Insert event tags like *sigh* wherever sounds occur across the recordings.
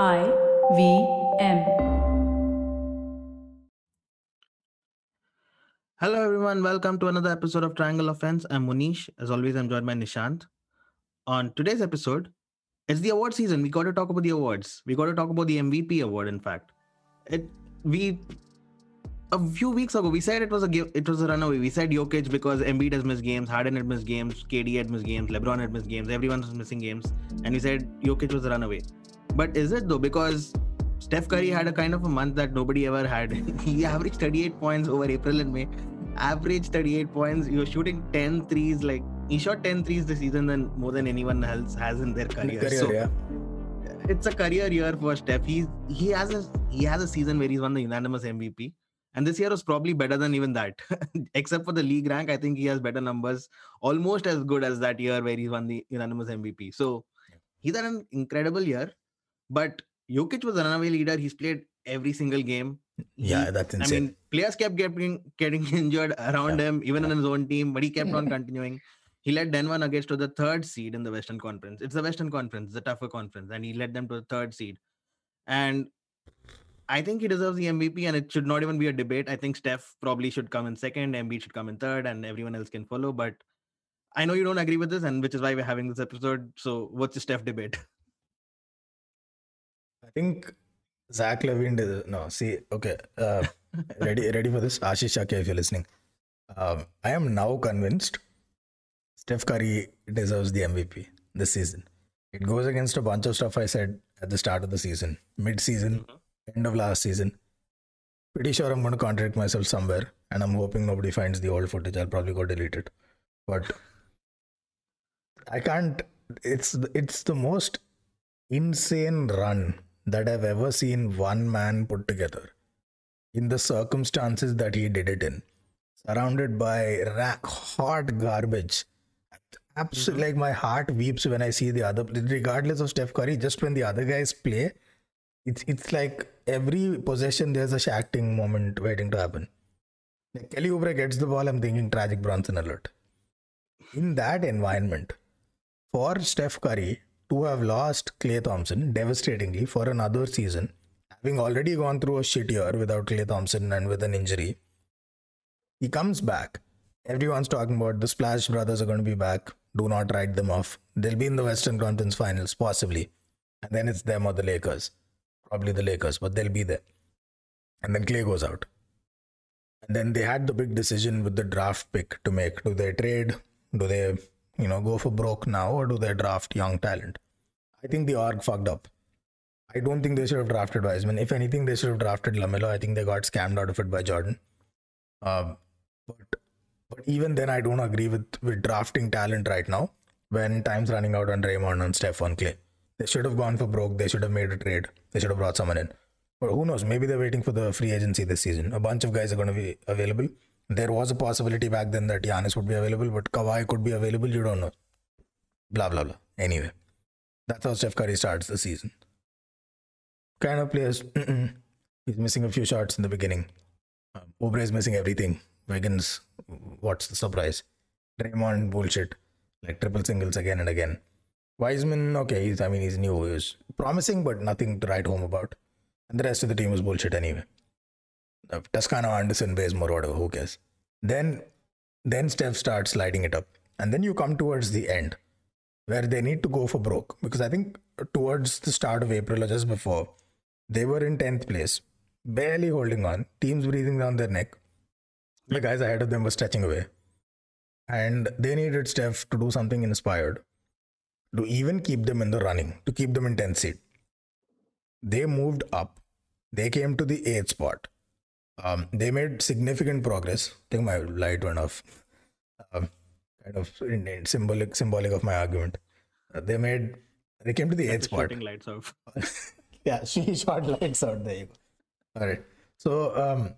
I V M. Hello, everyone. Welcome to another episode of Triangle Offense. I'm Monish. As always, I'm joined by Nishant. On today's episode, it's the award season. We got to talk about the awards. We got to talk about the MVP award. In fact, it we a few weeks ago we said it was a it was a runaway. We said Jokic because Embiid has missed games, Harden had missed games, KD had missed games, LeBron had missed games, everyone was missing games, and we said Jokic was a runaway. But is it though? Because Steph Curry had a kind of a month that nobody ever had. *laughs* he averaged 38 points over April and May. Average 38 points. He was shooting 10 threes. Like he shot 10 threes this season than more than anyone else has in their career. career, so yeah. it's a career year for Steph. He's he has a he has a season where he's won the unanimous MVP. And this year was probably better than even that. *laughs* Except for the league rank, I think he has better numbers, almost as good as that year where he won the unanimous MVP. So he's had an incredible year. But Jokic was a runaway leader. He's played every single game. He- Yeah, that's I insane. mean, players kept getting getting *laughs* injured around Yeah, him, even yeah. in his own team, but he kept on continuing. He led Denver Nuggets to the third seed in the Western Conference. It's the Western Conference, the tougher conference, and he led them to the third seed. And I think he deserves the MVP, and it should not even be a debate. I think Steph probably should come in second, Embiid should come in third, and everyone else can follow. But I know you don't agree with this, and which is why we're having this episode. So, what's the Steph debate? *laughs* I think Zach LaVine did no. See, okay, uh, *laughs* ready, ready for this, Ashish Shakya, if you're listening. Um, I am now convinced Steph Curry deserves the MVP this season. It goes against a bunch of stuff I said at the start of the season, mid-season, end of last season. Pretty sure I'm going to contradict myself somewhere, and I'm hoping nobody finds the old footage. I'll probably go delete it, but I can't. It's it's the most insane run that I've ever seen one man put together in the circumstances that he did it in, surrounded by rack hot garbage. Absolutely, like my heart weeps when I see the other, regardless of Steph Curry. Just when the other guys play, it's it's like every possession there's a Shaqtin' moment waiting to happen. Like Kelly Oubre gets the ball, I'm thinking tragic Bronson alert. In that environment, for Steph Curry to have lost Klay Thompson devastatingly for another season, having already gone through a shit year without Klay Thompson and with an injury, he comes back. Everyone's talking about the Splash Brothers are going to be back. Do not write them off. They'll be in the Western Conference Finals, possibly. And then it's them or the Lakers. Probably the Lakers, but they'll be there. And then Klay goes out. And then they had the big decision with the draft pick to make. Do they trade? Do they, you know, go for broke now or do they draft young talent? I think the org fucked up. I don't think they should have drafted Wiseman. If anything, they should have drafted LaMelo. I think they got scammed out of it by Jordan. Um, but but even then, I don't agree with with drafting talent right now when time's running out on Draymond and Steph on Klay. They should have gone for broke. They should have made a trade. They should have brought someone in. But who knows? Maybe they're waiting for the free agency this season. A bunch of guys are going to be available. There was a possibility back then that Giannis would be available, but Kawhi could be available. You don't know. Blah blah blah. Anyway, that's how Steph Curry starts the season. Kind of players. He's missing a few shots in the beginning. Um, Oubre is missing everything. Wiggins, what's the surprise? Draymond bullshit, like triple singles again and again. Wiseman, okay, he's I mean he's new, He's promising, but nothing to write home about. And the rest of the team was bullshit anyway. Uh, Toscano, Anderson, Bazemore, whatever, who cares? Then, then Steph starts lighting it up, and then you come towards the end, where they need to go for broke because I think towards the start of April or just before, they were in tenth place, barely holding on. Teams breathing down their neck. The guys ahead of them were stretching away, and they needed Steph to do something inspired to even keep them in the running, to keep them in 10th seed. They moved up. They came to the eighth spot. Um, they made significant progress. I think my light went off. Um, kind of in- in symbolic, symbolic of my argument. Uh, they made. They came to the eighth spot. Shooting lights off. *laughs* yeah, *laughs* she shot lights out. There you go. All right. So, um,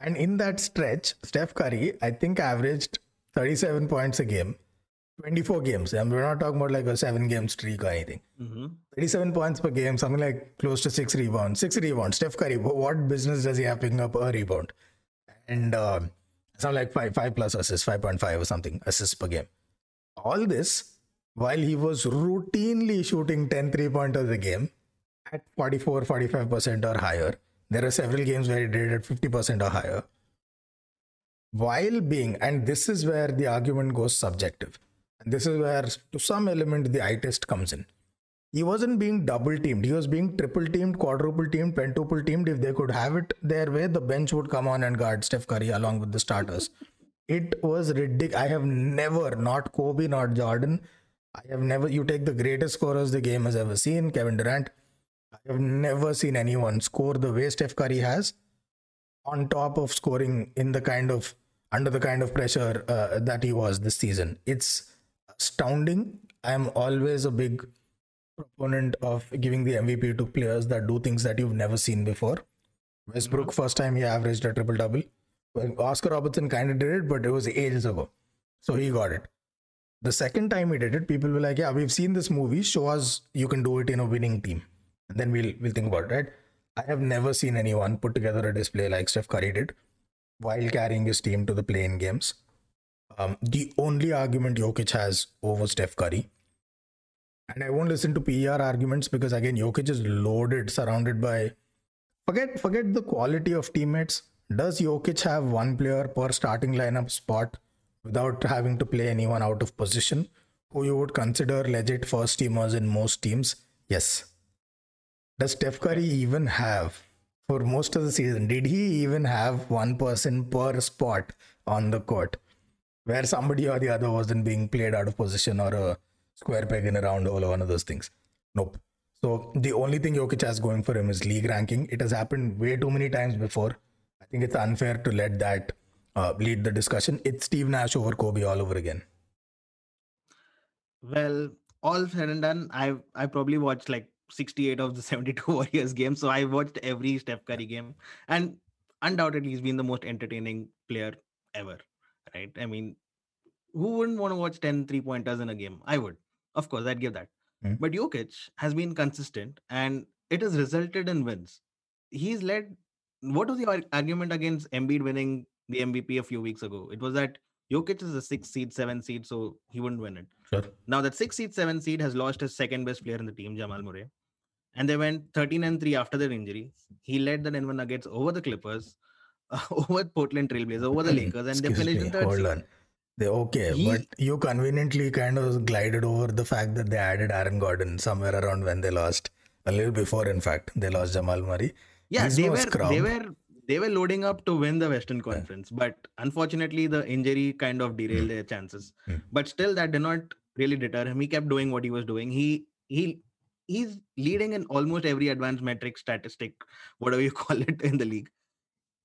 and in that stretch, Steph Curry, I think, averaged 37 points a game, 24 games. And we're not talking about like a seven game streak or anything. hmm 37 points per game, something like close to six rebounds. Six rebounds. Steph Curry, what business does he have picking up a rebound? And um, something like five, five plus assists, 5.5 or something assists per game. All this while he was routinely shooting 10 three pointers a game at 44, 45% or higher. There are several games where he did it at 50% or higher. While being, and this is where the argument goes subjective. And this is where, to some element, the eye test comes in. He wasn't being double teamed. He was being triple teamed, quadruple teamed, pentuple teamed. If they could have it their way, the bench would come on and guard Steph Curry along with the starters. It was ridiculous. I have never, not Kobe, not Jordan, I have never, you take the greatest scorers the game has ever seen, Kevin Durant. I have never seen anyone score the way Steph Curry has on top of scoring in the kind of, under the kind of pressure uh, that he was this season. It's astounding. I'm always a big proponent of giving the MVP to players that do things that you've never seen before. Westbrook, mm-hmm. first time he averaged a triple double. Oscar Robertson kind of did it, but it was ages ago. So he got it. The second time he did it, people were like, "Yeah, we've seen this movie. Show us you can do it in a winning team, and then we'll we'll think about it." Right? I have never seen anyone put together a display like Steph Curry did while carrying his team to the play-in games. Um, the only argument Jokic has over Steph Curry, and I won't listen to PR arguments because again, Jokic is loaded, surrounded by forget forget the quality of teammates. Does Jokic have one player per starting lineup spot without having to play anyone out of position who you would consider legit first teamers in most teams? Yes. Does Steph Curry even have, for most of the season, did he even have one person per spot on the court where somebody or the other wasn't being played out of position or a square peg in a round hole or one of those things? Nope. So the only thing Jokic has going for him is league ranking. It has happened way too many times before. I think it's unfair to let that uh, lead the discussion. It's Steve Nash over Kobe all over again. Well, all said and done, I I probably watched like 68 of the *laughs* 72 Warriors games. So I watched every Steph Curry game, and undoubtedly he's been the most entertaining player ever. Right? I mean, who wouldn't want to watch 10 three pointers in a game? I would, of course, I'd give that. Mm-hmm. But Jokic has been consistent, and it has resulted in wins. He's led. What was the argument against Embiid winning the MVP a few weeks ago. It was that Jokic is a six seed, seven seed, so he wouldn't win it. Sure. Now that six seed, seven seed has lost his second best player in the team, Jamal Murray, and they went 13 and three after their injury. He led the Denver Nuggets over the Clippers, uh, *laughs* over Portland Trailblazers, over the *clears throat* Lakers, and Excuse they finished me, in third. Hold seed. on. They okay, he, but you conveniently kind of glided over the fact that they added Aaron Gordon somewhere around when they lost a little before. In fact, they lost Jamal Murray. Yeah, He's they no were they were they were loading up to win the Western Conference, yeah. but unfortunately, the injury kind of derailed mm. their chances. Mm. But still, that did not really deter him. He kept doing what he was doing. He he he's leading in almost every advanced metric statistic, whatever you *laughs* call it, in the league.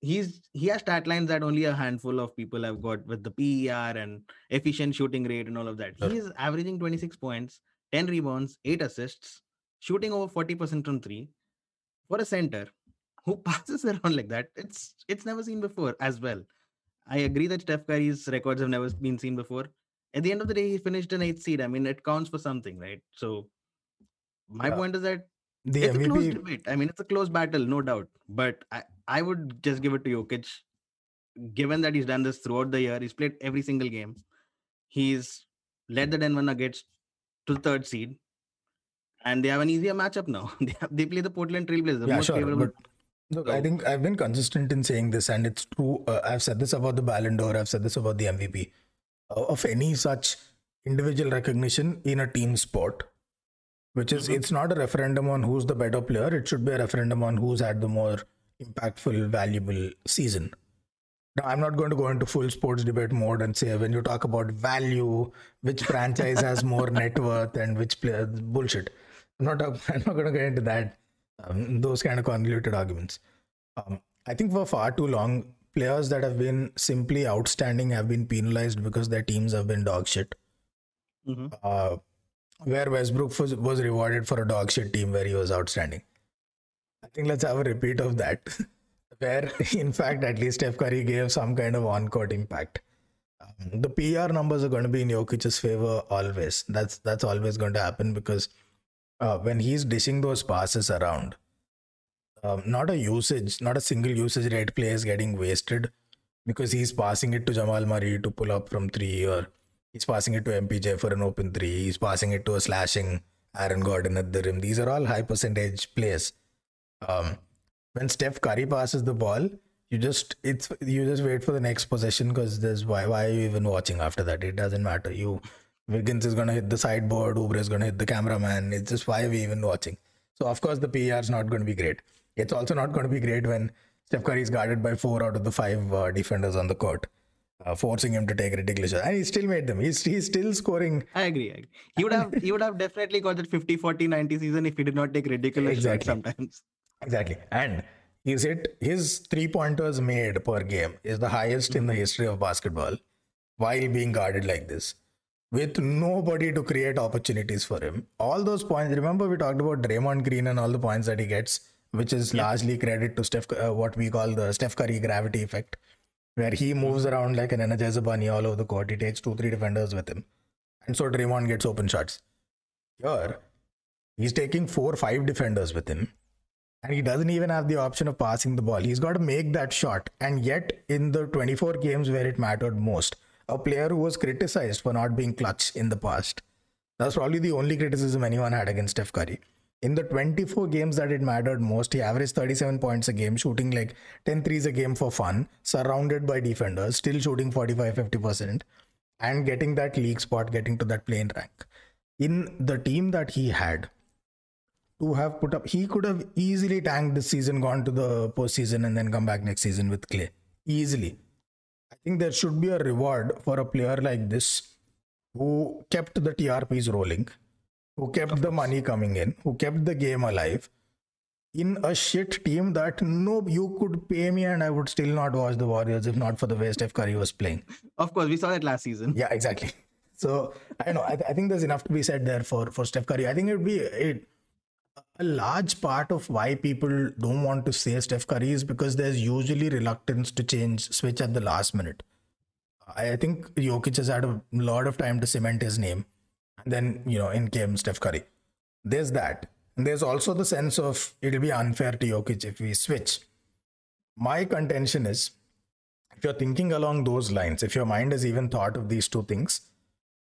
He's he has stat lines that only a handful of people have got with the PER and efficient shooting rate and all of that. Sure. He's averaging 26 points, 10 rebounds, 8 assists, shooting over 40% from three for a center who *laughs* passes around like that. It's it's never seen before as well. I agree that Steph Curry's records have never been seen before. At the end of the day, he finished an eighth seed. I mean, it counts for something, right? So my yeah. point is that the it's MVP... a close debate. I mean, it's a close battle, no doubt. But I, I would just give it to Jokic, given that he's done this throughout the year. He's played every single game. He's led the Denver Nuggets to the third seed, and they have an easier matchup now. *laughs* they have, they play the Portland Trailblazers, yeah, most sure, favorable but Look, I think I've been consistent in saying this, and it's true. Uh, I've said this about the Ballon d'Or. I've said this about the MVP uh, of any such individual recognition in a team sport, which is mm-hmm. it's not a referendum on who's the better player. It should be a referendum on who's had the more impactful, valuable season. Now, I'm not going to go into full sports debate mode and say when you talk about value, which franchise has more *laughs* net worth and which player bullshit. I'm not. *laughs* I'm not going to get into that um, those kind of convoluted arguments. Um, I think for far too long, players that have been simply outstanding have been penalized because their teams have been dog shit. Mm-hmm. Uh, where Westbrook was, was rewarded for a dog shit team where he was outstanding. I think let's have a repeat of that, *laughs* where in fact at least Steph Curry gave some kind of on-court impact. Um, the PER numbers are going to be in Jokic's favor always. That's that's always going to happen because uh, when he's dishing those passes around, um, not a usage, not a single usage rate play is getting wasted because he's passing it to Jamal Murray to pull up from three, or he's passing it to MPJ for an open three, he's passing it to a slashing Aaron Gordon at the rim. These are all high percentage plays. Um, when Steph Curry passes the ball, you just it's you just wait for the next possession because there's why why are you even watching after that? It doesn't matter. You Wiggins is gonna hit the sideboard, Oubre is gonna hit the cameraman. It's just why are we even watching? So of course the PER is not going to be great. It's also not going to be great when Steph Curry is guarded by four out of the five uh, defenders on the court, uh, forcing him to take ridiculous shots. And he still made them. He's he's still scoring. I agree. I agree. He would have he would have definitely got that 50 40 90 season if he did not take ridiculous Exactly. shots sometimes. Exactly. And he's hit his three pointers made per game is the highest in the history of basketball while being guarded like this. With nobody to create opportunities for him. All those points, remember we talked about Draymond Green and all the points that he gets, which is largely credit to Steph, uh, what we call the Steph Curry gravity effect, where he moves around like an energizer bunny all over the court. He takes two, three defenders with him. And so Draymond gets open shots. Here, he's taking four, five defenders with him and he doesn't even have the option of passing the ball. He's got to make that shot. And yet, in the 24 games where it mattered most, a player who was criticized for not being clutch in the past. That's probably the only criticism anyone had against Steph Curry. In the 24 games that it mattered most, he averaged 37 points a game, shooting like 10 threes a game for fun, surrounded by defenders, still shooting 45 50%, and getting that league spot, getting to that plane rank. In the team that he had, to have put up. He could have easily tanked this season, gone to the postseason, and then come back next season with Klay. Easily. I think there should be a reward for a player like this who kept the TRPs rolling, who kept the money coming in, who kept the game alive in a shit team that no, you could pay me and I would still not watch the Warriors if not for the way Steph Curry was playing. Of course, we saw that last season. Yeah, exactly. So I know. I, th- I think there's enough to be said there for for Steph Curry. I think it would be it, a large part of why people don't want to say Steph Curry is because there's usually reluctance to change switch at the last minute. I I think Jokic has had a lot of time to cement his name, and then you know in came Steph Curry. There's that. And there's also the sense of it'll be unfair to Jokic if we switch. My contention is if you're thinking along those lines, if your mind has even thought of these two things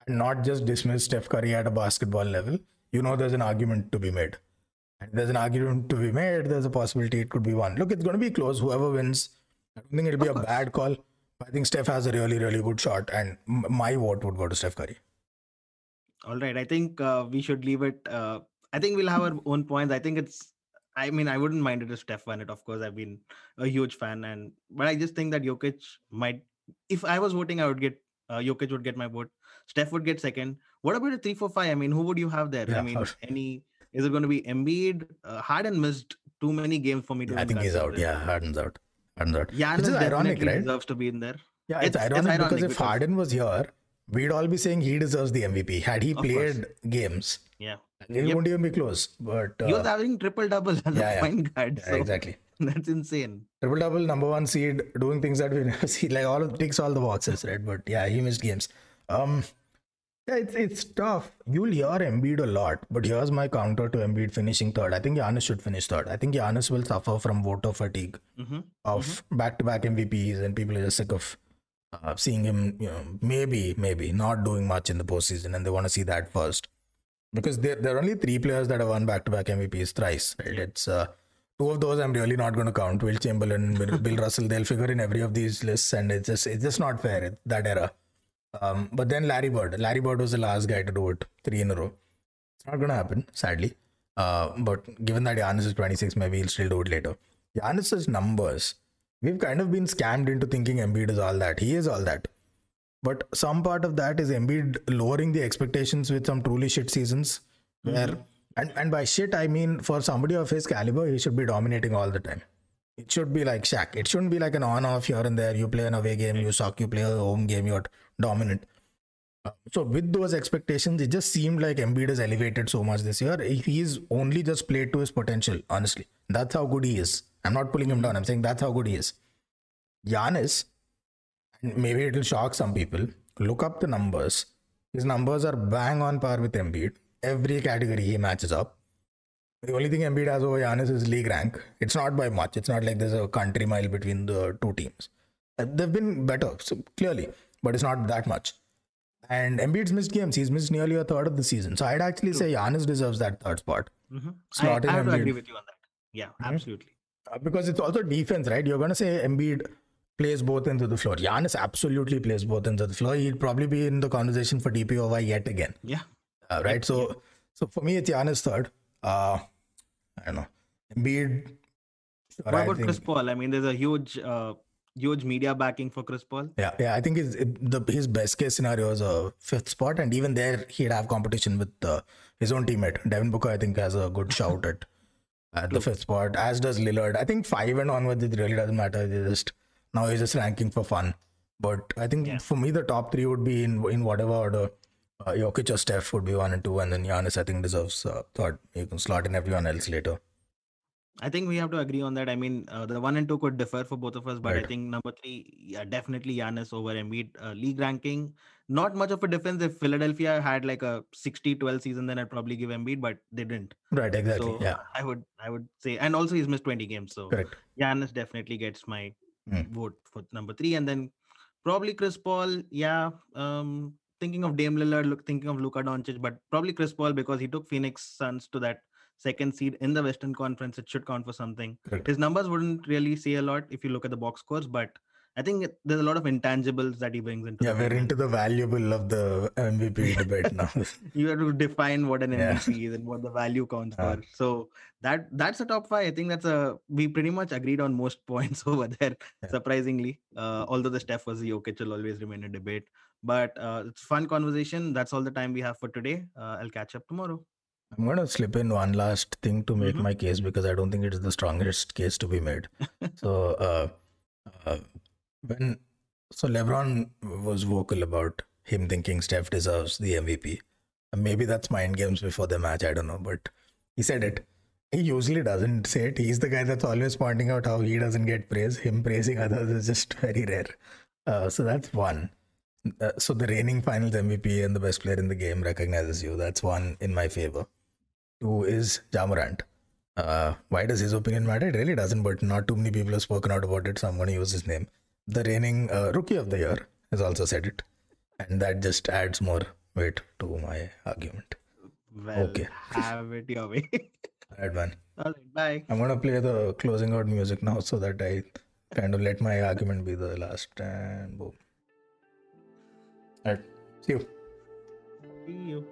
and not just dismiss Steph Curry at a basketball level, you know there's an argument to be made. And there's an argument to be made, there's a possibility it could be one. Look, it's going to be close. Whoever wins, I don't think it'll be a bad call. I think Steph has a really, really good shot, and m- my vote would go to Steph Curry. All right. I think uh, we should leave it. Uh, I think we'll have our own points. I think it's. I mean, I wouldn't mind it if Steph won it. Of course, I've been a huge fan, and but I just think that Jokic might. If I was voting, I would get uh, Jokic would get my vote. Steph would get second. What about a three, four, five? I mean, who would you have there? Yeah, I mean, any? Is it going to be Embiid? Uh, Harden missed too many games for me to. I think he's out. it. Yeah, Harden's out. Harden's out. Giannis Which is ironic, right? deserves to be in there. Yeah, it's, It's- it's ironic, because ironic if Harden was here, we'd all be saying he deserves the MVP. Had he Of course. played games, Yeah, it Yep. wouldn't even be close. But he uh, was having triple double as yeah, a point guard. yeah, so exactly. *laughs* That's insane. Triple double, number one seed, doing things that we never *laughs* see. Like all of ticks all the boxes, right? But yeah, he missed games. Um, yeah, it's it's tough. You'll hear Embiid a lot, but here's my counter to Embiid finishing third. I think Giannis should finish third. I think Giannis will suffer from voter fatigue hmm of back-to-back MVPs, and people are just sick of uh, seeing him. You know, maybe maybe not doing much in the postseason, and they want to see that first. Because there, there are only three players that have won back-to-back MVPs thrice. Right? It's uh, two of those I'm really not going to count. Wilt Chamberlain, Bill, *laughs* Bill Russell, they'll figure in every of these lists, and it's just it's just not fair it, that era. Um, but then Larry Bird, Larry Bird was the last guy to do it three in a row. It's not going to happen, sadly. Uh, but given that Giannis is 26, maybe he'll still do it later. Giannis's numbers, we've kind of been scammed into thinking Embiid is all that. He is all that. But some part of that is Embiid lowering the expectations with some truly shit seasons. Where and, and by shit I mean for somebody of his caliber, he should be dominating all the time. It should be like Shaq. It shouldn't be like an on-off here and there. You play an away game, you suck. You play a home game, you're dominant. Uh, So with those expectations, it just seemed like Embiid is elevated so much this year. He's only just played to his potential. Honestly, that's how good he is. I'm not pulling him down. I'm saying that's how good he is. Giannis, maybe it'll shock some people. Look up the numbers. His numbers are bang on par with Embiid. Every category he matches up. The only thing Embiid has over Giannis is league rank. It's not by much. It's not like there's a country mile between the two teams. Uh, They've been better, so clearly, but it's not that much. And Embiid's missed games. He's missed nearly a third of the season. So I'd actually say Giannis deserves that third spot. Mhm. I, I have to agree with you on that. Yeah, Mhm. absolutely. Uh, because it's also defense, right? You're going to say Embiid plays both ends of the floor. Giannis absolutely plays both ends of the floor. He'd probably be in the conversation for DPOY yet again, Yeah. uh, right? So, so for me, it's Giannis third. Uh, I don't know. Embiid. What about think- Chris Paul? I mean, there's a huge, uh, huge media backing for Chris Paul. Yeah, yeah. I think his the his best case scenario is a fifth spot, and even there he'd have competition with uh, his own teammate Devin Booker. I think has a good shout at at the fifth spot, as does Lillard. I think five and onwards it really doesn't matter. They just now he's just ranking for fun. But I think Yeah. for me the top three would be in in whatever order. Uh, Jokic or Steph would be one and two, and then Giannis I think deserves uh, third. You can slot in everyone else later. I think we have to agree on that. I mean, uh, the one and two could differ for both of us, but I think number three, yeah, definitely Giannis over Embiid. Uh, league ranking, not much of a difference. If Philadelphia had like a 60-12 season, then I'd probably give Embiid, but they didn't. Right, exactly. So yeah, I would, I would say, and also he's missed 20 games, so correct. Giannis definitely gets my Hmm. vote for number three, and then probably Chris Paul. Yeah, um, thinking of Dame Lillard, look, thinking of Luka Doncic, but probably Chris Paul because he took Phoenix Suns to that second seed in the Western Conference. It should count for something. Correct. His numbers wouldn't really say a lot if you look at the box scores, but I think it- there's a lot of intangibles that he brings into. Yeah, the we're game, into the valuable of the MVP *laughs* debate now. You have to define what an Yeah. MVP is and what the value counts Uh. for. So that that's a top five. I think that's a we pretty much agreed on most *laughs* points over there. Yeah. Surprisingly, uh, although the Steph was the Jokic will always remain a debate. But uh, it's fun conversation. That's all the time we have for today. Uh, I'll catch up tomorrow. I'm going to slip in one last thing to make Mhm. my case because I don't think it is the strongest case to be made. *laughs* so, uh, uh, when so LeBron was vocal about him thinking Steph deserves the MVP. Maybe that's mind games before the match. I don't know, but he said it. He usually doesn't say it. He's the guy that's always pointing out how he doesn't get praise. Him praising others is just very rare. Uh, so that's one. Uh, so the reigning Finals MVP and the best player in the game recognizes you. That's one in my favor. Two is Ja Morant. Uh, why does his opinion matter? It really doesn't, but not too many people have spoken out about it, so I'm going to use his name. The reigning uh, Rookie of the Year has also said it, and that just adds more weight to my argument. Well, Okay. have it your way. *laughs* All right, man. all right, bye. I'm going to play the closing out music now so that I kind of let my argument be the last, and boom. All right, see you. See you.